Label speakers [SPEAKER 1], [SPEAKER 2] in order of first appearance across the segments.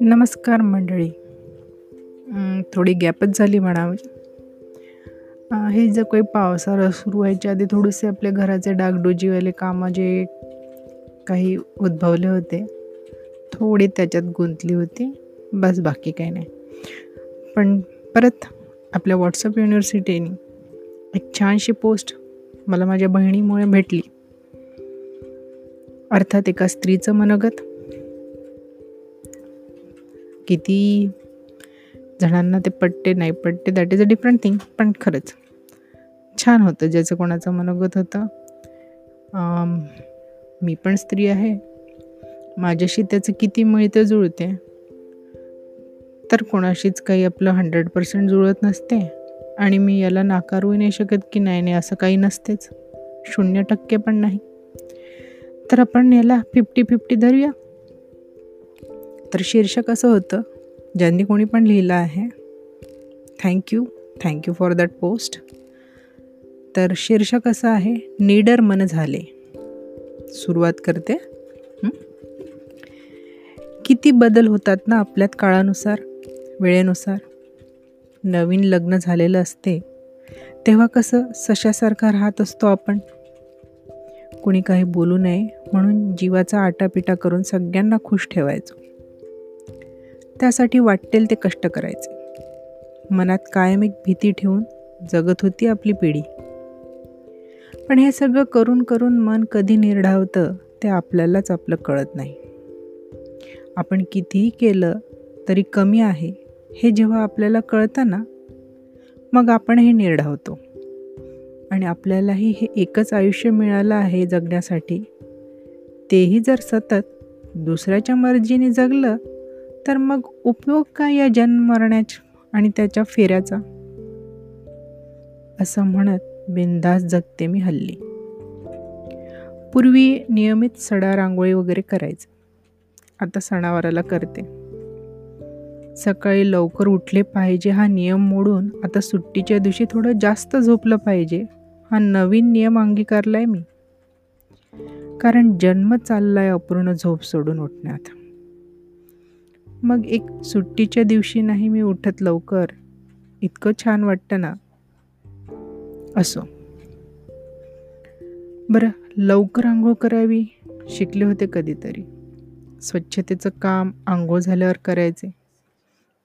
[SPEAKER 1] नमस्कार मंडळी. थोडी गॅपच झाली म्हणावी. हे जर काही पावसाळा सुरू व्हायच्या आधी थोडेसे आपल्या घराचे डागडोजीवाले कामं जे काही उद्भवले होते थोडी त्याच्यात गुंतली होती. बस बाकी काही नाही. पण परत आपल्या व्हॉट्सअप युनिव्हर्सिटीने एक छानशी पोस्ट मला माझ्या बहिणीमुळे भेटली. अर्थात एका स्त्रीचं मनोगत. किती जणांना ते पटते नाही पटते that is a different thing पण खरंच. छान होतं ज्याचं कोणाचं मनोगत होतं. मी पण स्त्री आहे. माझ्याशी त्याचं किती मिळतं जुळते. तर कोणाशीच काही आपलं हंड्रेड पर्सेंट जुळत नसते. आणि मी याला नाकारूही नाही शकत की नाही नाही असं काही नसतेच. शून्य टक्के पण नाही. तर आपण याला फिफ्टी फिफ्टी धरूया. तर शीर्षक असं होतं ज्यांनी कोणी पण लिहिलं आहे thank you thank you for that post तर शीर्षक असं आहे नीडर मन झाले. सुरुवात करते. किती बदल होतात ना आपल्यात काळानुसार वेळेनुसार. नवीन लग्न झालेलं असते तेव्हा कसं सशासारखा राहत असतो आपण? कोणी काही बोलू नये म्हणून जीवाचा आटापिटा करून सगळ्यांना खुश ठेवायचो. त्यासाठी वाटेल ते कष्ट करायचे. मनात कायम एक भीती ठेवून जगत होती आपली पिढी. पण हे सगळं करून करून मन कधी निर्ढावतं ते आपल्यालाच आपलं कळत नाही. आपण कितीही केलं तरी कमी आहे हे जेव्हा आपल्याला कळतं ना मग आपण हे निर्ढावतो. आणि आपल्यालाही हे एकच आयुष्य मिळालं आहे जगण्यासाठी. तेही जर सतत दुसऱ्याच्या मर्जीने जगलं तर मग उपयोग काय या जन्म मरण्याच्या आणि त्याच्या फेऱ्याचा? असं म्हणत बिंदास जगते मी हल्ली. पूर्वी नियमित सडा रांगोळी वगैरे करायचं. आता सणावाराला करते. सकाळी लवकर उठले पाहिजे हा नियम मोडून आता सुट्टीच्या दिवशी थोडं जास्त झोपलं पाहिजे. हा नवीन नियम अंगीकारलाय मी. कारण जन्म चाललाय अपूर्ण झोप सोडून उठण्यात. मग एक सुट्टीच्या दिवशी नाही मी उठत लवकर? इतकं छान वाटतं ना? असो. बरं लवकर आंघोळ करावी? शिकले होते कधीतरी. स्वच्छतेचं काम आंघोळ झाल्यावर करायचे.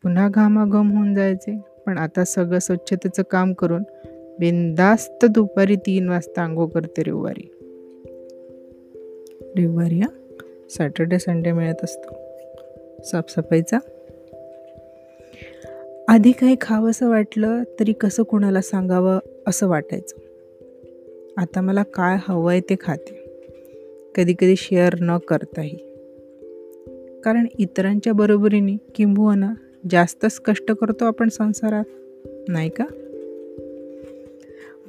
[SPEAKER 1] पुन्हा घामाघम होऊन जायचे. पण आता सगळं स्वच्छतेचं काम करून बिंदास्त दुपारी तीन वाजता आंघोळ करते रविवारी. रविवारी हा? सॅटर्डे संडे मिळत असतो. साफसफाईचा? आधी काही खावंसं वाटलं तरी कसं कोणाला सांगावं असं वाटायचं. आता मला काय हवं आहे ते खाते. कधी कधी शेअर न करताही. कारण इतरांच्या बरोबरीने किंबहुना जास्तच कष्ट करतो आपण संसारात. नाही का?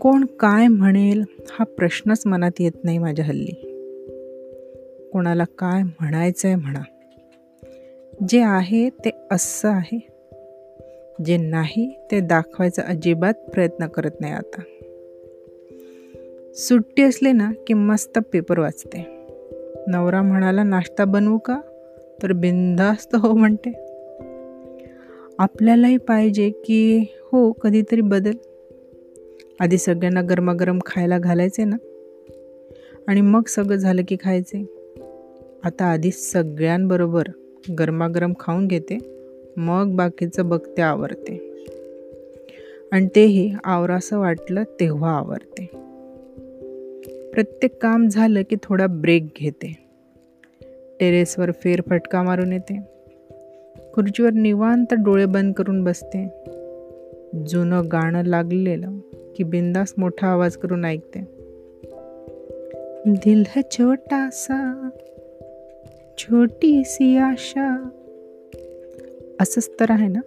[SPEAKER 1] कोण काय म्हणेल हा प्रश्नच मनात येत नाही माझ्या हल्ली. कोणाला काय म्हणायचं आहे म्हणा. जे आहे ते असं आहे. जे नाही ते दाखवायचा अजिबात प्रयत्न करत नाही आता. सुट्टी असली ना की मस्त पेपर वाचते. नवरा म्हणाला नाश्ता बनवू का? तर बिंदास्त हो म्हणते. आपल्यालाही पाहिजे की हो कधीतरी बदल. आधी सगळ्यांना गरमागरम खायला घालायचे ना? आणि मग सगळं झालं की खायचे. आता आधी सगळ्यांबरोबर गरमागरम खाऊन घेते मग बाकीचं बघते आवरते. आणि तेही आवरासं वाटलं तेव्हा आवरते. प्रत्येक काम झालं की थोडा ब्रेक घेते. टेरेसवर फेरफटका मारून येते. खुर्चीवर निवांत डोळे बंद करून बसते. जुनं गाणं लागलेलं की बिंदास मोठा आवाज करून ऐकते. दिल है छोटा सा छोटी सी आशा. असंच तर आहे ना?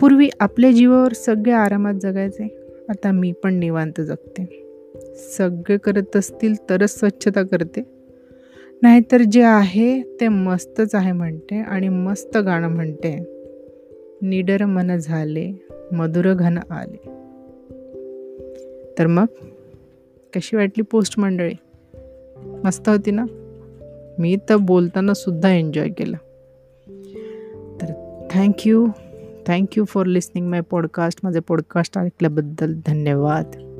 [SPEAKER 1] पूर्वी आपल्या जीवावर सगळे आरामात जगायचे आता मी पण निवांत जगते. सगळे करत असतील तरच स्वच्छता करते. नाहीतर जे आहे ते मस्तच आहे म्हणते आणि मस्त गाणं म्हणते. निडर मन झाले मधुर घन आले. तर मग कशी वाटली पोस्ट मंडळी? मस्त होती ना? मी तर बोलताना सुद्धा एन्जॉय केलं. तर thank you thank you for listening my podcast माझे पॉडकास्ट ऐकल्याबद्दल धन्यवाद.